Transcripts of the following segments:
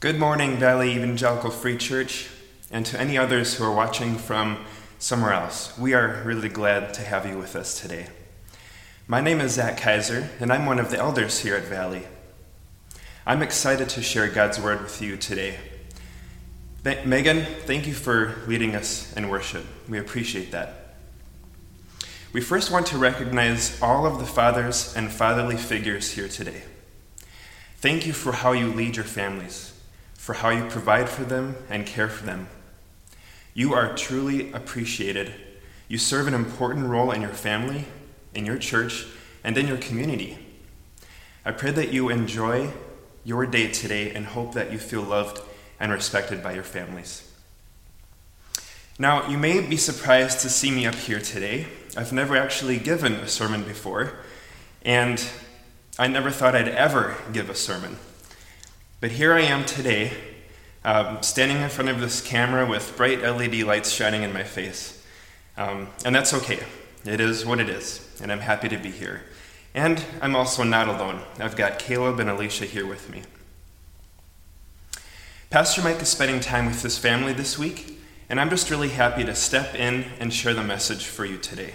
Good morning, Valley Evangelical Free Church, and to any others who are watching from somewhere else. We are really glad to have you with us today. My name is Zach Kaiser, and I'm one of the elders here at Valley. I'm excited to share God's word with you today. Megan, thank you for leading us in worship. We appreciate that. We first want to recognize all of the fathers and fatherly figures here today. Thank you for how you lead your families, for how you provide for them and care for them. You are truly appreciated. You serve an important role in your family, in your church, and in your community. I pray that you enjoy your day today and hope that you feel loved and respected by your families. Now, you may be surprised to see me up here today. I've never actually given a sermon before, and I never thought I'd ever give a sermon. But here I am today, um, standing in front of this camera with bright LED lights shining in my face. Um, and that's okay. It is what it is, and I'm happy to be here. And I'm also not alone. I've got Caleb and Alicia here with me. Pastor Mike is spending time with his family this week, and I'm just really happy to step in and share the message for you today.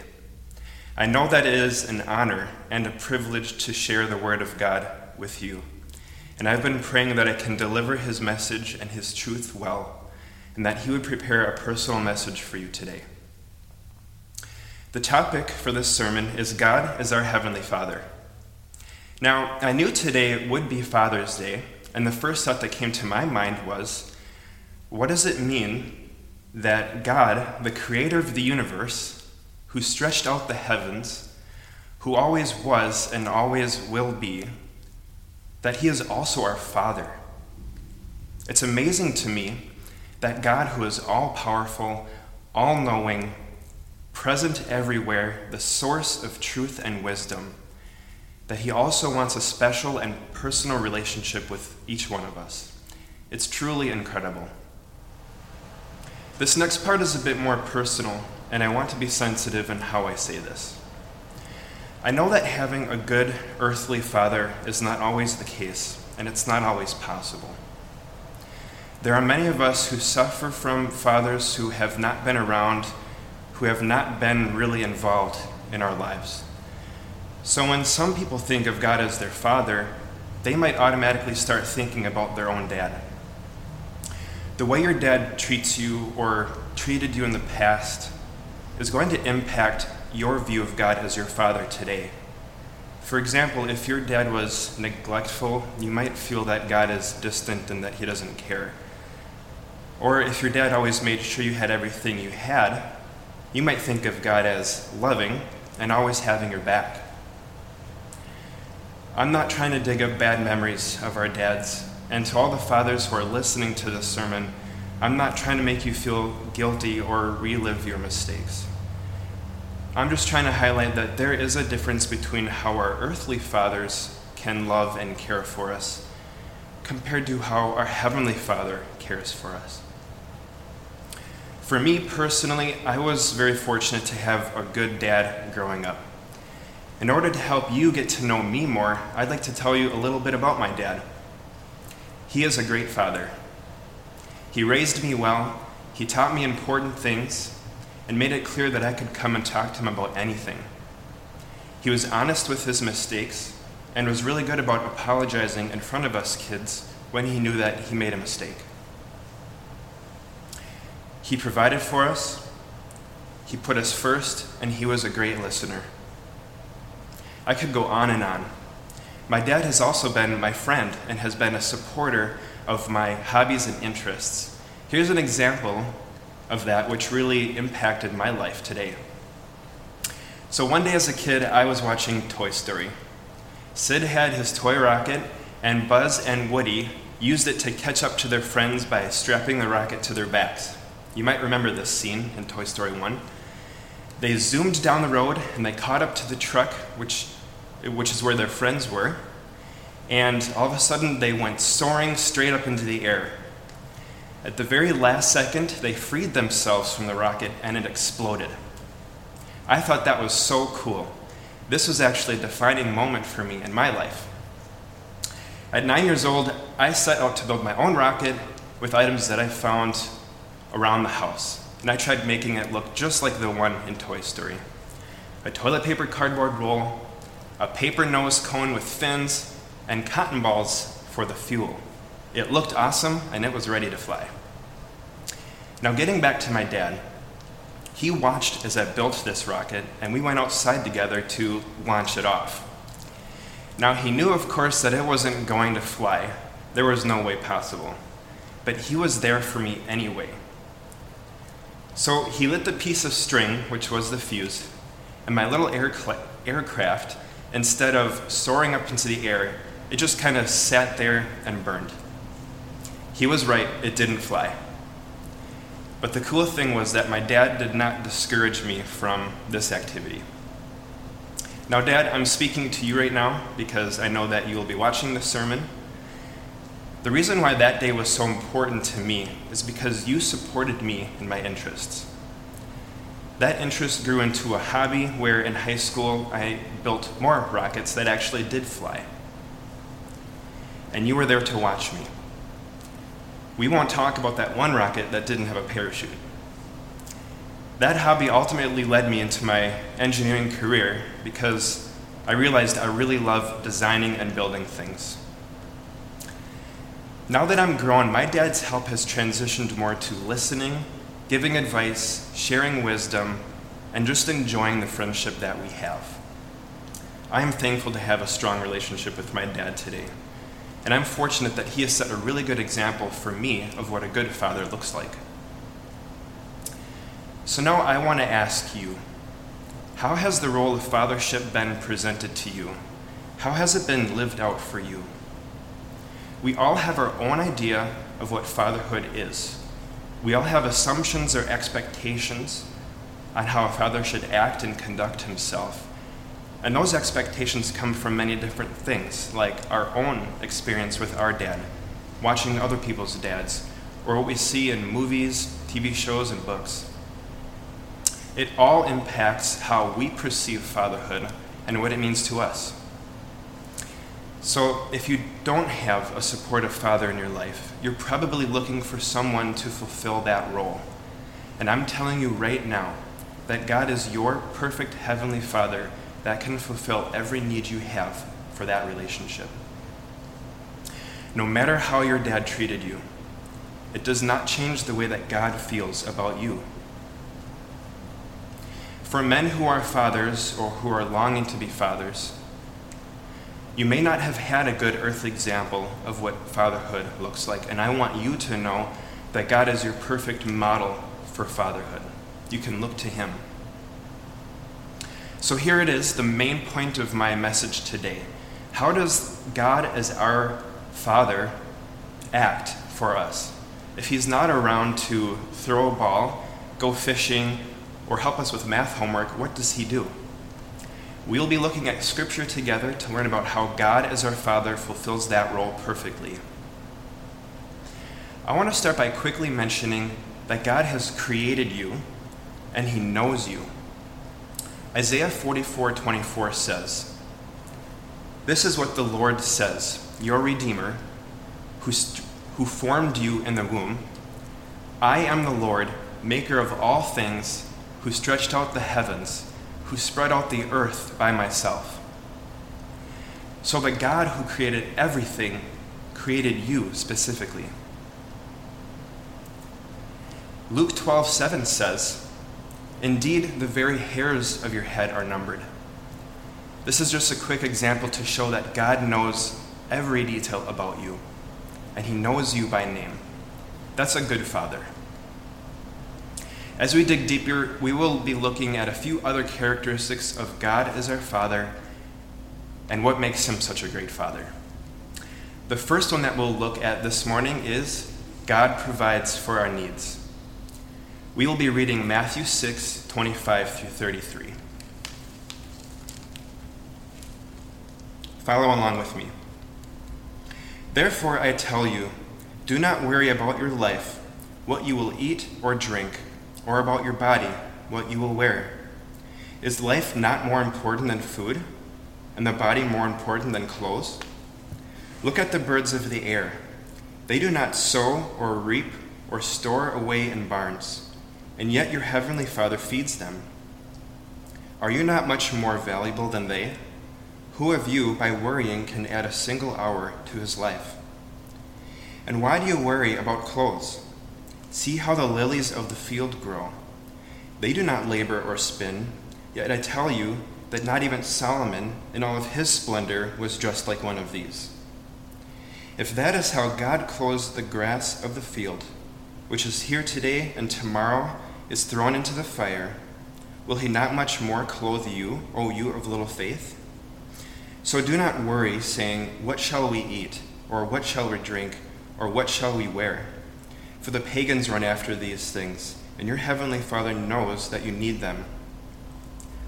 I know that it is an honor and a privilege to share the Word of God with you. And I've been praying that I can deliver His message and His truth well, and that He would prepare a personal message for you today. The topic for this sermon is God as our Heavenly Father. Now, I knew today would be Father's Day, and the first thought that came to my mind was what does it mean that God, the creator of the universe, who stretched out the heavens, who always was and always will be, that he is also our Father? It's amazing to me that God, who is all powerful, all knowing, present everywhere, the source of truth and wisdom, that he also wants a special and personal relationship with each one of us. It's truly incredible. This next part is a bit more personal, and I want to be sensitive in how I say this. I know that having a good earthly father is not always the case, and it's not always possible. There are many of us who suffer from fathers who have not been around, who have not been really involved in our lives. So when some people think of God as their father, they might automatically start thinking about their own dad. The way your dad treats you or treated you in the past is going to impact your view of God as your father today. For example, if your dad was neglectful, you might feel that God is distant and that he doesn't care. Or if your dad always made sure you had everything you had, you might think of God as loving and always having your back. I'm not trying to dig up bad memories of our dads. And to all the fathers who are listening to this sermon, I'm not trying to make you feel guilty or relive your mistakes. I'm just trying to highlight that there is a difference between how our earthly fathers can love and care for us compared to how our Heavenly Father cares for us. For me personally, I was very fortunate to have a good dad growing up. In order to help you get to know me more, I'd like to tell you a little bit about my dad. He is a great father. He raised me well, he taught me important things, and made it clear that I could come and talk to him about anything. He was honest with his mistakes and was really good about apologizing in front of us kids when he knew that he made a mistake. He provided for us, he put us first, and he was a great listener. I could go on and on. My dad has also been my friend and has been a supporter of my hobbies and interests. Here's an example of that which really impacted my life today. So, one day as a kid, I was watching Toy Story. Sid had his toy rocket, and Buzz and Woody used it to catch up to their friends by strapping the rocket to their backs. You might remember this scene in Toy Story 1. They zoomed down the road and they caught up to the truck, which, which is where their friends were, and all of a sudden they went soaring straight up into the air. At the very last second, they freed themselves from the rocket and it exploded. I thought that was so cool. This was actually a defining moment for me in my life. At nine years old, I set out to build my own rocket with items that I found around the house, and I tried making it look just like the one in Toy Story. A toilet paper cardboard roll, a paper nose cone with fins, and cotton balls for the fuel. It looked awesome, and it was ready to fly. Now, getting back to my dad, he watched as I built this rocket, and we went outside together to launch it off. Now, he knew, of course, that it wasn't going to fly. There was no way possible. But he was there for me anyway. So he lit the piece of string, which was the fuse, and my little air aircraft, instead of soaring up into the air, it just kind of sat there and burned. He was right, it didn't fly. But the cool thing was that my dad did not discourage me from this activity. Now, Dad, I'm speaking to you right now because I know that you will be watching this sermon. The reason why that day was so important to me is because you supported me in my interests. That interest grew into a hobby where in high school I built more rockets that actually did fly. And you were there to watch me. We won't talk about that one rocket that didn't have a parachute. That hobby ultimately led me into my engineering career because I realized I really love designing and building things. Now that I'm grown, my dad's help has transitioned more to listening, giving advice, sharing wisdom, and just enjoying the friendship that we have. I am thankful to have a strong relationship with my dad today, and I'm fortunate that he has set a really good example for me of what a good father looks like. So now I want to ask you how has the role of fathership been presented to you? How has it been lived out for you? We all have our own idea of what fatherhood is. We all have assumptions or expectations on how a father should act and conduct himself. And those expectations come from many different things, like our own experience with our dad, watching other people's dads, or what we see in movies, TV shows, and books. It all impacts how we perceive fatherhood and what it means to us. So, if you don't have a supportive father in your life, you're probably looking for someone to fulfill that role. And I'm telling you right now that God is your perfect heavenly father that can fulfill every need you have for that relationship. No matter how your dad treated you, it does not change the way that God feels about you. For men who are fathers or who are longing to be fathers, you may not have had a good earthly example of what fatherhood looks like, and I want you to know that God is your perfect model for fatherhood. You can look to Him. So here it is, the main point of my message today. How does God, as our Father, act for us? If He's not around to throw a ball, go fishing, or help us with math homework, what does he do? We'll be looking at Scripture together to learn about how God, as our Father, fulfills that role perfectly. I want to start by quickly mentioning that God has created you and He knows you. Isaiah 44 24 says, This is what the Lord says, your Redeemer, who, st- who formed you in the womb. I am the Lord, maker of all things who stretched out the heavens, who spread out the earth by myself. So the God who created everything created you specifically. Luke 12, 7 says, Indeed, the very hairs of your head are numbered. This is just a quick example to show that God knows every detail about you, and He knows you by name. That's a good father. As we dig deeper, we will be looking at a few other characteristics of God as our Father and what makes him such a great Father. The first one that we'll look at this morning is God provides for our needs. We will be reading Matthew 6 25 through 33. Follow along with me. Therefore, I tell you, do not worry about your life, what you will eat or drink or about your body, what you will wear? Is life not more important than food, and the body more important than clothes? Look at the birds of the air. They do not sow or reap or store away in barns, and yet your heavenly Father feeds them. Are you not much more valuable than they? Who of you, by worrying, can add a single hour to his life? And why do you worry about clothes? See how the lilies of the field grow. They do not labor or spin, yet I tell you that not even Solomon, in all of his splendor, was dressed like one of these. If that is how God clothes the grass of the field, which is here today and tomorrow is thrown into the fire, will he not much more clothe you, O you of little faith? So do not worry, saying, What shall we eat? Or what shall we drink? Or what shall we wear? For the pagans run after these things, and your heavenly Father knows that you need them.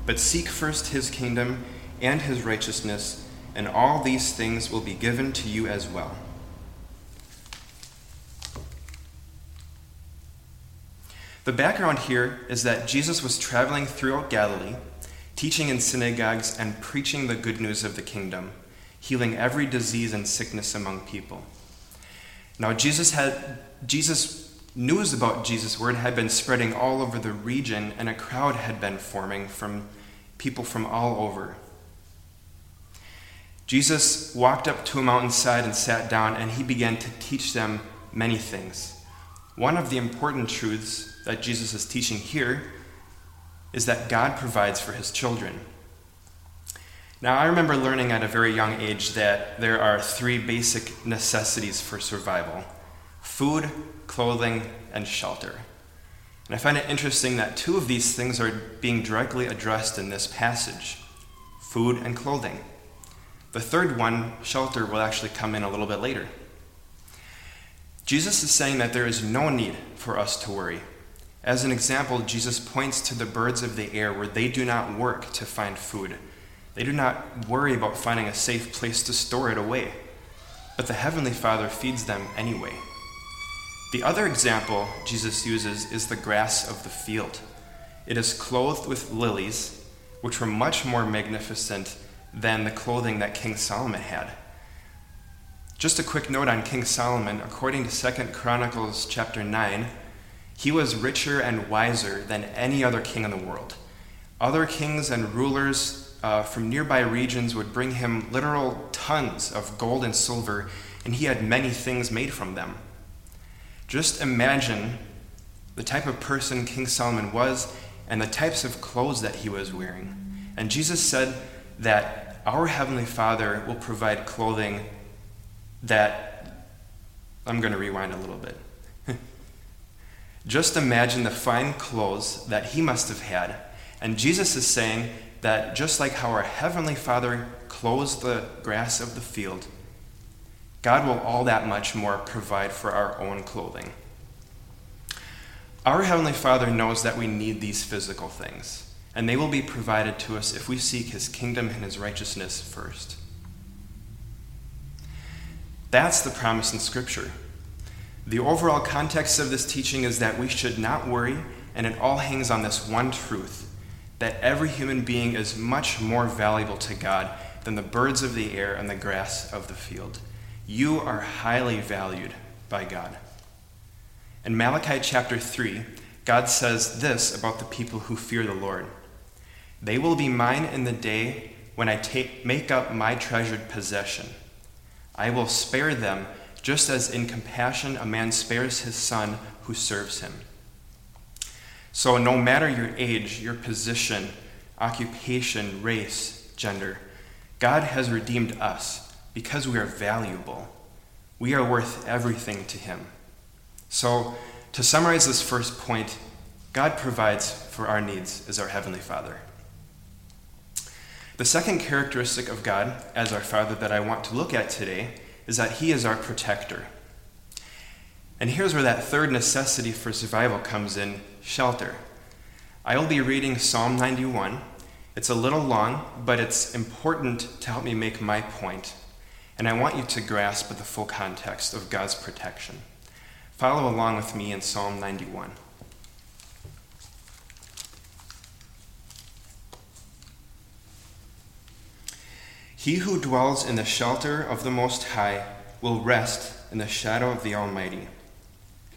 But seek first his kingdom and his righteousness and all these things will be given to you as well. The background here is that Jesus was traveling throughout Galilee, teaching in synagogues and preaching the good news of the kingdom, healing every disease and sickness among people. Now Jesus had Jesus news about Jesus' word had been spreading all over the region and a crowd had been forming from people from all over. Jesus walked up to a mountainside and sat down, and he began to teach them many things. One of the important truths that Jesus is teaching here is that God provides for his children. Now, I remember learning at a very young age that there are three basic necessities for survival food, clothing, and shelter. And I find it interesting that two of these things are being directly addressed in this passage food and clothing. The third one, shelter, will actually come in a little bit later. Jesus is saying that there is no need for us to worry. As an example, Jesus points to the birds of the air where they do not work to find food. They do not worry about finding a safe place to store it away. But the Heavenly Father feeds them anyway. The other example Jesus uses is the grass of the field. It is clothed with lilies, which were much more magnificent than the clothing that King Solomon had. Just a quick note on King Solomon, according to 2 Chronicles chapter 9, he was richer and wiser than any other king in the world. Other kings and rulers uh, from nearby regions would bring him literal tons of gold and silver, and he had many things made from them. Just imagine the type of person King Solomon was and the types of clothes that he was wearing. And Jesus said that our Heavenly Father will provide clothing that. I'm going to rewind a little bit. just imagine the fine clothes that He must have had. And Jesus is saying that just like how our Heavenly Father clothes the grass of the field, God will all that much more provide for our own clothing. Our Heavenly Father knows that we need these physical things and they will be provided to us if we seek his kingdom and his righteousness first. That's the promise in Scripture. The overall context of this teaching is that we should not worry, and it all hangs on this one truth that every human being is much more valuable to God than the birds of the air and the grass of the field. You are highly valued by God. In Malachi chapter 3, God says this about the people who fear the Lord. They will be mine in the day when I take, make up my treasured possession. I will spare them just as in compassion a man spares his son who serves him. So, no matter your age, your position, occupation, race, gender, God has redeemed us because we are valuable. We are worth everything to Him. So, to summarize this first point, God provides for our needs as our Heavenly Father. The second characteristic of God as our Father that I want to look at today is that He is our protector. And here's where that third necessity for survival comes in shelter. I will be reading Psalm 91. It's a little long, but it's important to help me make my point. And I want you to grasp the full context of God's protection. Follow along with me in Psalm 91. He who dwells in the shelter of the Most High will rest in the shadow of the Almighty.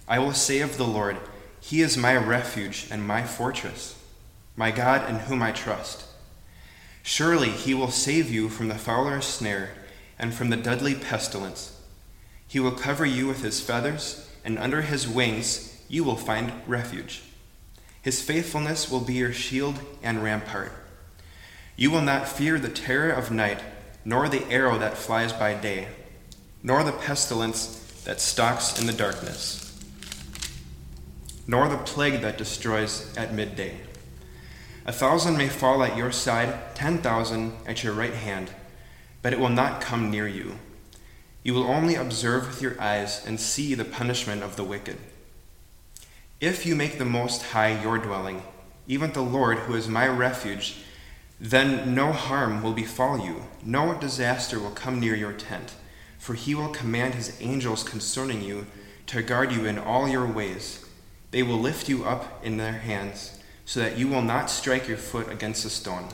I will say of the Lord, He is my refuge and my fortress, my God in whom I trust. Surely he will save you from the fowler's snare and from the deadly pestilence. He will cover you with his feathers, and under his wings you will find refuge. His faithfulness will be your shield and rampart. You will not fear the terror of night, nor the arrow that flies by day, nor the pestilence that stalks in the darkness, nor the plague that destroys at midday. A thousand may fall at your side, ten thousand at your right hand, but it will not come near you. You will only observe with your eyes and see the punishment of the wicked. If you make the Most High your dwelling, even the Lord, who is my refuge, then no harm will befall you, no disaster will come near your tent, for he will command his angels concerning you to guard you in all your ways. They will lift you up in their hands, so that you will not strike your foot against a stone.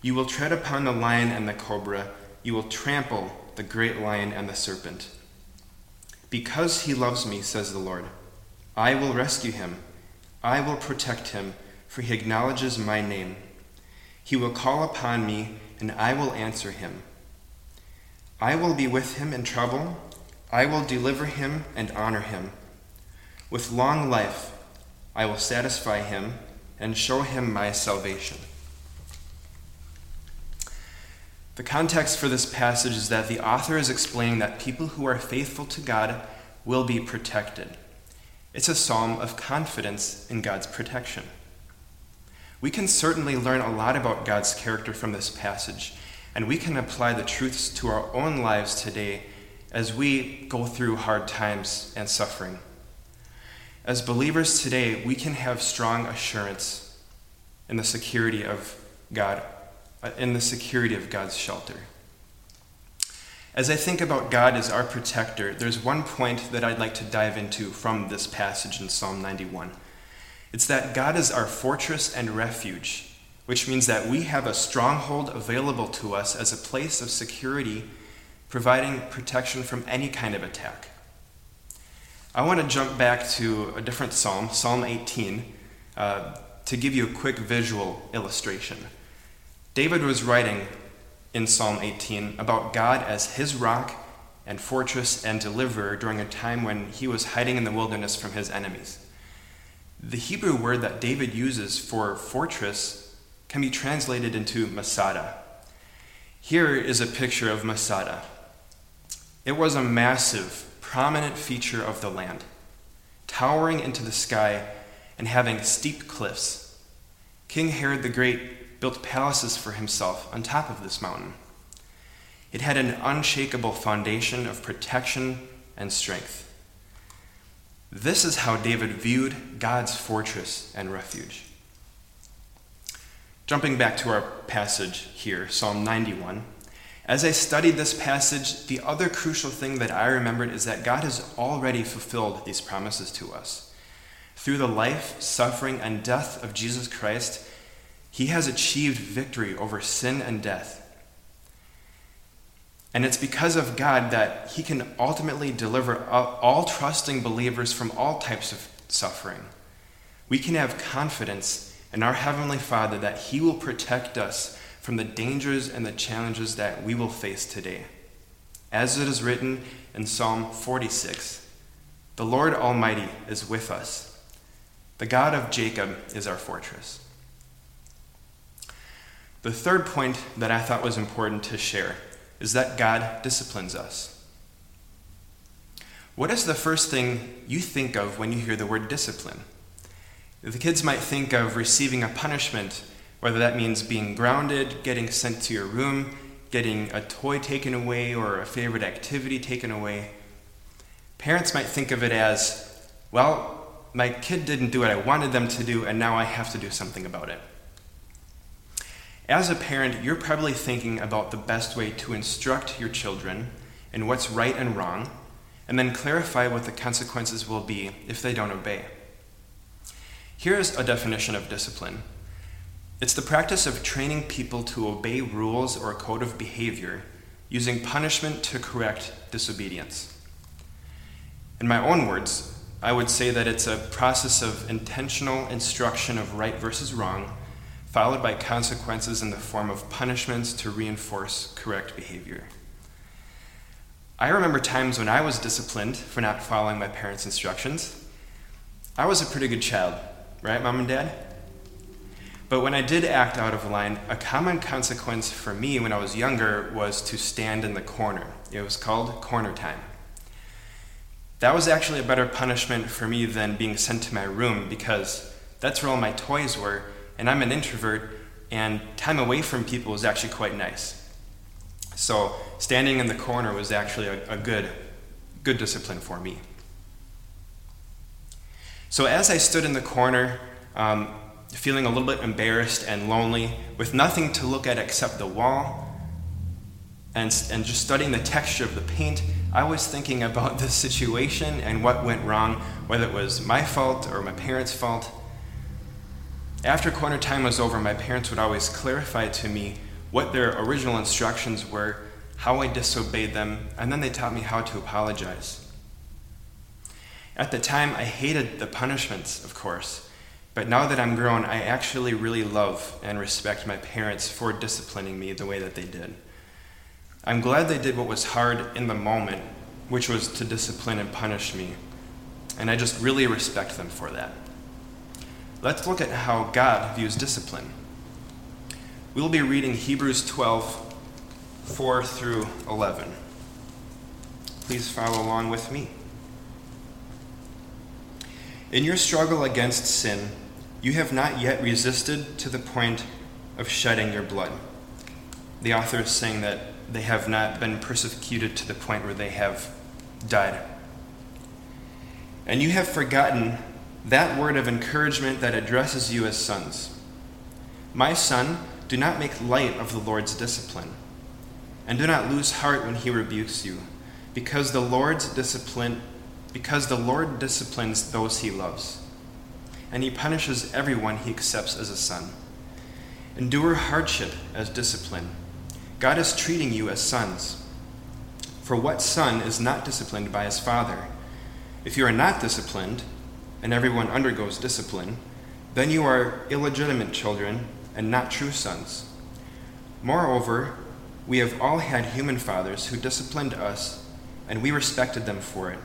You will tread upon the lion and the cobra, you will trample the great lion and the serpent. Because he loves me, says the Lord. I will rescue him. I will protect him, for he acknowledges my name. He will call upon me, and I will answer him. I will be with him in trouble. I will deliver him and honor him. With long life, I will satisfy him and show him my salvation. The context for this passage is that the author is explaining that people who are faithful to God will be protected. It's a psalm of confidence in God's protection. We can certainly learn a lot about God's character from this passage, and we can apply the truths to our own lives today as we go through hard times and suffering. As believers today, we can have strong assurance in the security of God, uh, in the security of God's shelter. As I think about God as our protector, there's one point that I'd like to dive into from this passage in Psalm 91. It's that God is our fortress and refuge, which means that we have a stronghold available to us as a place of security, providing protection from any kind of attack. I want to jump back to a different psalm, Psalm 18, uh, to give you a quick visual illustration. David was writing in Psalm 18 about God as his rock and fortress and deliverer during a time when he was hiding in the wilderness from his enemies. The Hebrew word that David uses for fortress can be translated into Masada. Here is a picture of Masada. It was a massive, prominent feature of the land, towering into the sky and having steep cliffs. King Herod the Great built palaces for himself on top of this mountain. It had an unshakable foundation of protection and strength. This is how David viewed God's fortress and refuge. Jumping back to our passage here, Psalm 91. As I studied this passage, the other crucial thing that I remembered is that God has already fulfilled these promises to us. Through the life, suffering, and death of Jesus Christ, he has achieved victory over sin and death. And it's because of God that He can ultimately deliver all trusting believers from all types of suffering. We can have confidence in our Heavenly Father that He will protect us from the dangers and the challenges that we will face today. As it is written in Psalm 46 The Lord Almighty is with us, the God of Jacob is our fortress. The third point that I thought was important to share is that God disciplines us. What is the first thing you think of when you hear the word discipline? The kids might think of receiving a punishment, whether that means being grounded, getting sent to your room, getting a toy taken away, or a favorite activity taken away. Parents might think of it as, well, my kid didn't do what I wanted them to do, and now I have to do something about it. As a parent, you're probably thinking about the best way to instruct your children in what's right and wrong, and then clarify what the consequences will be if they don't obey. Here's a definition of discipline It's the practice of training people to obey rules or a code of behavior using punishment to correct disobedience. In my own words, I would say that it's a process of intentional instruction of right versus wrong, followed by consequences in the form of punishments to reinforce correct behavior. I remember times when I was disciplined for not following my parents' instructions. I was a pretty good child, right, mom and dad? But when I did act out of line, a common consequence for me when I was younger was to stand in the corner. It was called corner time. That was actually a better punishment for me than being sent to my room because that's where all my toys were, and I'm an introvert, and time away from people was actually quite nice. So standing in the corner was actually a, a good, good discipline for me. So as I stood in the corner, um, feeling a little bit embarrassed and lonely, with nothing to look at except the wall, and, and just studying the texture of the paint, I was thinking about the situation and what went wrong, whether it was my fault or my parents' fault. After corner time was over, my parents would always clarify to me what their original instructions were, how I disobeyed them, and then they taught me how to apologize. At the time, I hated the punishments, of course. But now that I'm grown, I actually really love and respect my parents for disciplining me the way that they did. I'm glad they did what was hard in the moment, which was to discipline and punish me. And I just really respect them for that. Let's look at how God views discipline. We'll be reading Hebrews 12, 4 through 11. Please follow along with me. In your struggle against sin, you have not yet resisted to the point of shedding your blood. The author is saying that they have not been persecuted to the point where they have died. And you have forgotten that word of encouragement that addresses you as sons. My son, do not make light of the Lord's discipline, and do not lose heart when he rebukes you, because the Lord's discipline because the Lord disciplines those he loves and he punishes everyone he accepts as a son. Endure hardship as discipline. God is treating you as sons. For what son is not disciplined by his father? If you are not disciplined, and everyone undergoes discipline, then you are illegitimate children and not true sons. Moreover, we have all had human fathers who disciplined us, and we respected them for it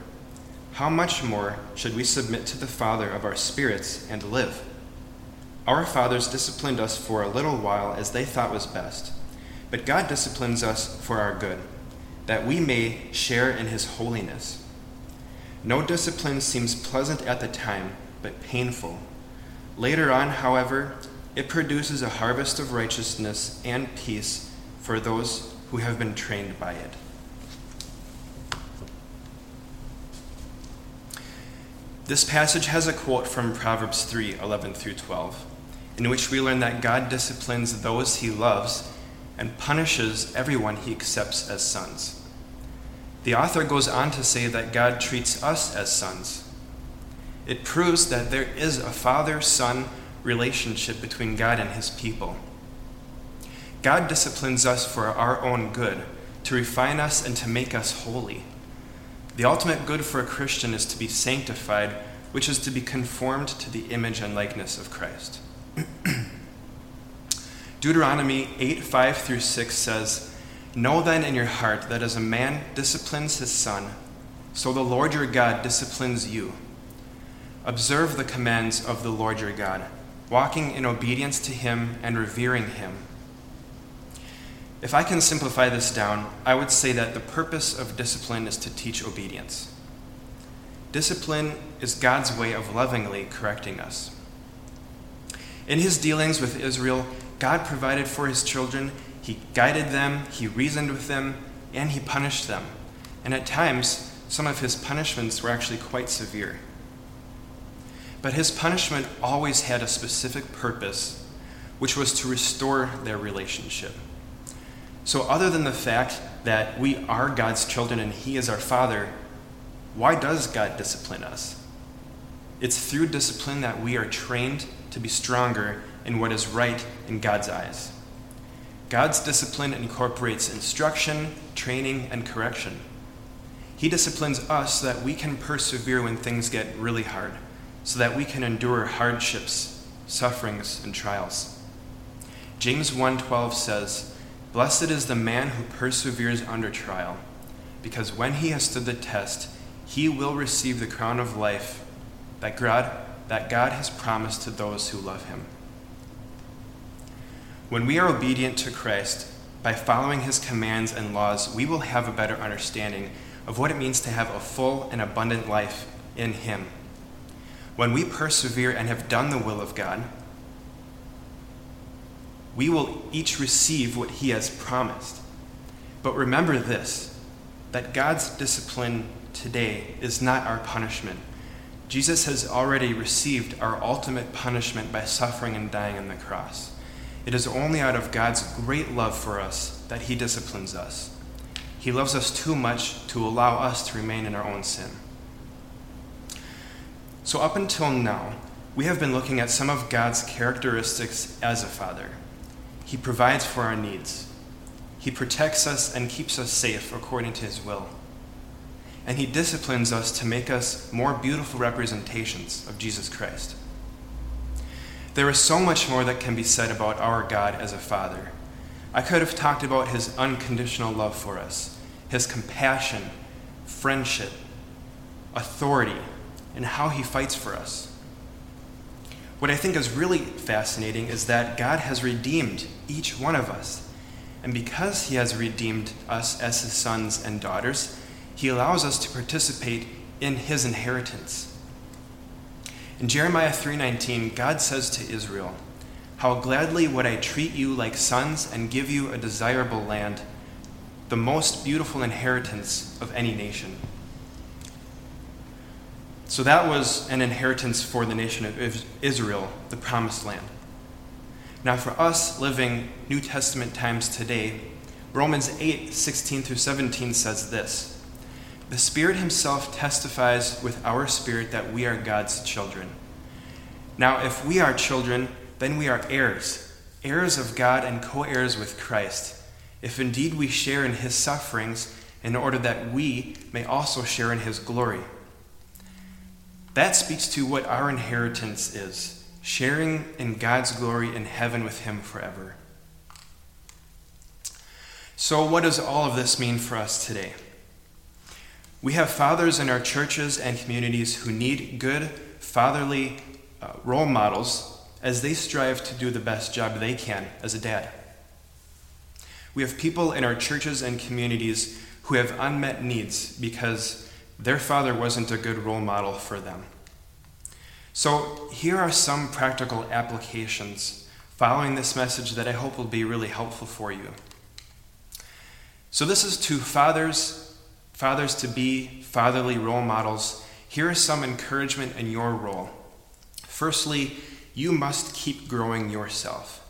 how much more should we submit to the Father of our spirits and live? Our fathers disciplined us for a little while as they thought was best, but God disciplines us for our good, that we may share in his holiness. No discipline seems pleasant at the time, but painful. Later on, however, it produces a harvest of righteousness and peace for those who have been trained by it. This passage has a quote from Proverbs 3 11 through 12, in which we learn that God disciplines those he loves and punishes everyone he accepts as sons. The author goes on to say that God treats us as sons. It proves that there is a father son relationship between God and his people. God disciplines us for our own good, to refine us and to make us holy. The ultimate good for a Christian is to be sanctified, which is to be conformed to the image and likeness of Christ. Deuteronomy 8 5 through 6 says, Know then in your heart that as a man disciplines his son, so the Lord your God disciplines you. Observe the commands of the Lord your God, walking in obedience to him and revering him if I can simplify this down, I would say that the purpose of discipline is to teach obedience. Discipline is God's way of lovingly correcting us. In his dealings with Israel, God provided for his children, he guided them, he reasoned with them, and he punished them. And at times, some of his punishments were actually quite severe. But his punishment always had a specific purpose, which was to restore their relationship. So, other than the fact that we are God's children and He is our Father, why does God discipline us? It's through discipline that we are trained to be stronger in what is right in God's eyes. God's discipline incorporates instruction, training, and correction. He disciplines us so that we can persevere when things get really hard, so that we can endure hardships, sufferings, and trials. James 1:12 says, "Blessed is the man who perseveres under trial, because when he has stood the test, he will receive the crown of life that God, that God has promised to those who love him." When we are obedient to Christ, by following his commands and laws, we will have a better understanding of what it means to have a full and abundant life in him. When we persevere and have done the will of God, we will each receive what he has promised. But remember this that God's discipline today is not our punishment. Jesus has already received our ultimate punishment by suffering and dying on the cross. It is only out of God's great love for us that He disciplines us. He loves us too much to allow us to remain in our own sin. So, up until now, we have been looking at some of God's characteristics as a father. He provides for our needs, He protects us and keeps us safe according to His will. And He disciplines us to make us more beautiful representations of Jesus Christ. There is so much more that can be said about our God as a Father. I could have talked about his unconditional love for us, his compassion, friendship, authority, and how he fights for us. What I think is really fascinating is that God has redeemed each one of us. And because he has redeemed us as his sons and daughters, he allows us to participate in his inheritance. In Jeremiah 3:19, God says to Israel, "How gladly would I treat you like sons and give you a desirable land, the most beautiful inheritance of any nation." So that was an inheritance for the nation of Israel, the promised land. Now for us living New Testament times today, Romans 8:16 through 17 says this: the Spirit Himself testifies with our spirit that we are God's children. Now, if we are children, then we are heirs, heirs of God and co heirs with Christ, if indeed we share in His sufferings, in order that we may also share in His glory. That speaks to what our inheritance is sharing in God's glory in heaven with Him forever. So, what does all of this mean for us today? We have fathers in our churches and communities who need good fatherly uh, role models as they strive to do the best job they can as a dad. We have people in our churches and communities who have unmet needs because their father wasn't a good role model for them. So, here are some practical applications following this message that I hope will be really helpful for you. So, this is to fathers fathers to be fatherly role models, here is some encouragement in your role. Firstly, you must keep growing yourself.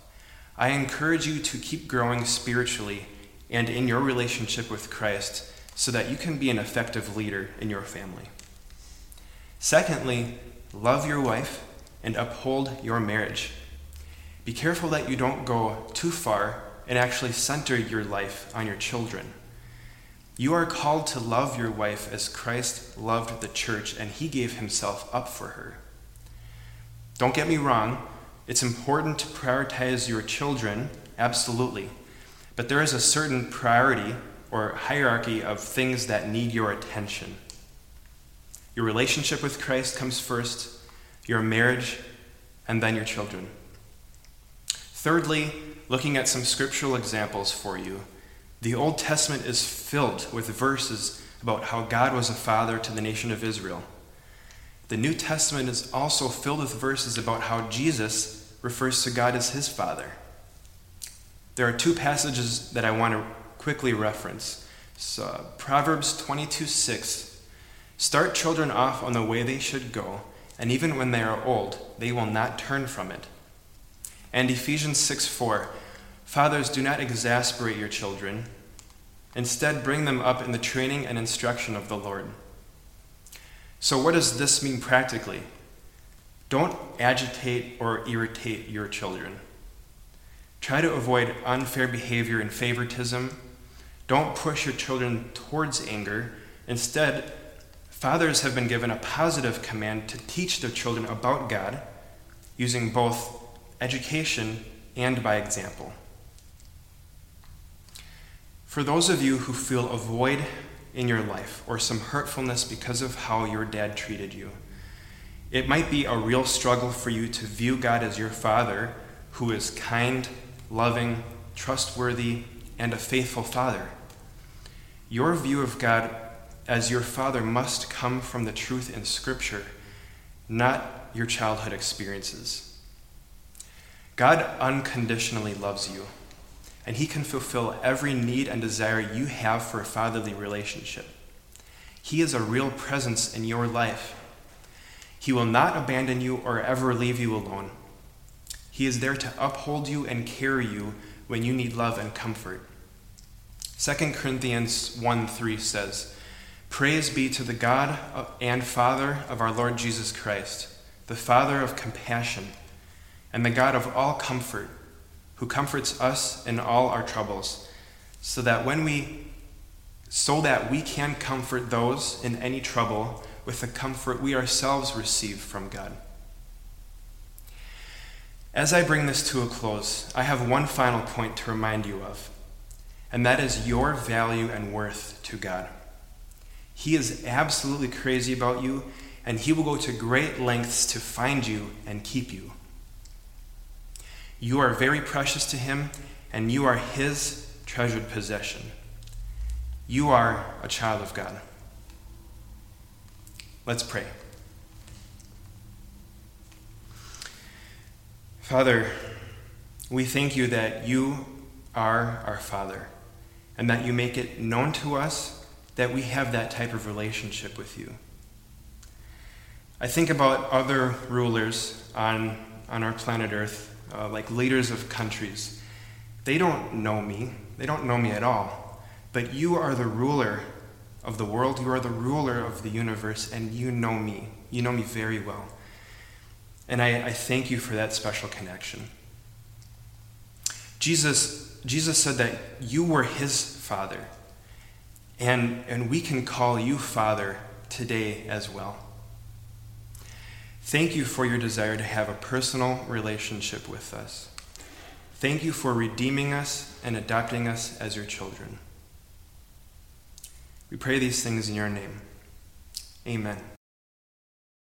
I encourage you to keep growing spiritually and in your relationship with Christ so that you can be an effective leader in your family. Secondly, love your wife and uphold your marriage. Be careful that you don't go too far and actually center your life on your children. You are called to love your wife as Christ loved the church and he gave himself up for her. Don't get me wrong, it's important to prioritize your children, absolutely. But there is a certain priority or hierarchy of things that need your attention. Your relationship with Christ comes first, your marriage, and then your children. Thirdly, looking at some scriptural examples for you the Old Testament is filled with verses about how God was a father to the nation of Israel. The New Testament is also filled with verses about how Jesus refers to God as his father. There are two passages that I want to quickly reference. Proverbs 22 6. Start children off on the way they should go, and even when they are old, they will not turn from it. And Ephesians 6 4. Fathers, do not exasperate your children. Instead, bring them up in the training and instruction of the Lord. So, what does this mean practically? Don't agitate or irritate your children. Try to avoid unfair behavior and favoritism. Don't push your children towards anger. Instead, fathers have been given a positive command to teach their children about God using both education and by example. For those of you who feel a void in your life or some hurtfulness because of how your dad treated you, it might be a real struggle for you to view God as your father who is kind, loving, trustworthy, and a faithful father. Your view of God as your father must come from the truth in Scripture, not your childhood experiences. God unconditionally loves you, and He can fulfill every need and desire you have for a fatherly relationship. He is a real presence in your life. He will not abandon you or ever leave you alone. He is there to uphold you and carry you when you need love and comfort. 2 Corinthians 1 3 says, Praise be to the God uh, and Father of our Lord Jesus Christ, the Father of compassion, and the God of all comfort, who comforts us in all our troubles, so that when we so that we can comfort those in any trouble with the comfort we ourselves receive from God. As I bring this to a close, I have one final point to remind you of, and that is your value and worth to God. He is absolutely crazy about you, and He will go to great lengths to find you and keep you. You are very precious to Him, and you are His treasured possession. You are a child of God. Let's pray. Father, we thank you that you are our Father and that you make it known to us that we have that type of relationship with you. I think about other rulers on, on our planet Earth, uh, like leaders of countries. They don't know me, they don't know me at all. But you are the ruler of the world, you are the ruler of the universe, and you know me. You know me very well. And I, I thank you for that special connection. Jesus, Jesus said that you were his father, and, and we can call you Father today as well. Thank you for your desire to have a personal relationship with us. Thank you for redeeming us and adopting us as your children. We pray these things in your name. Amen.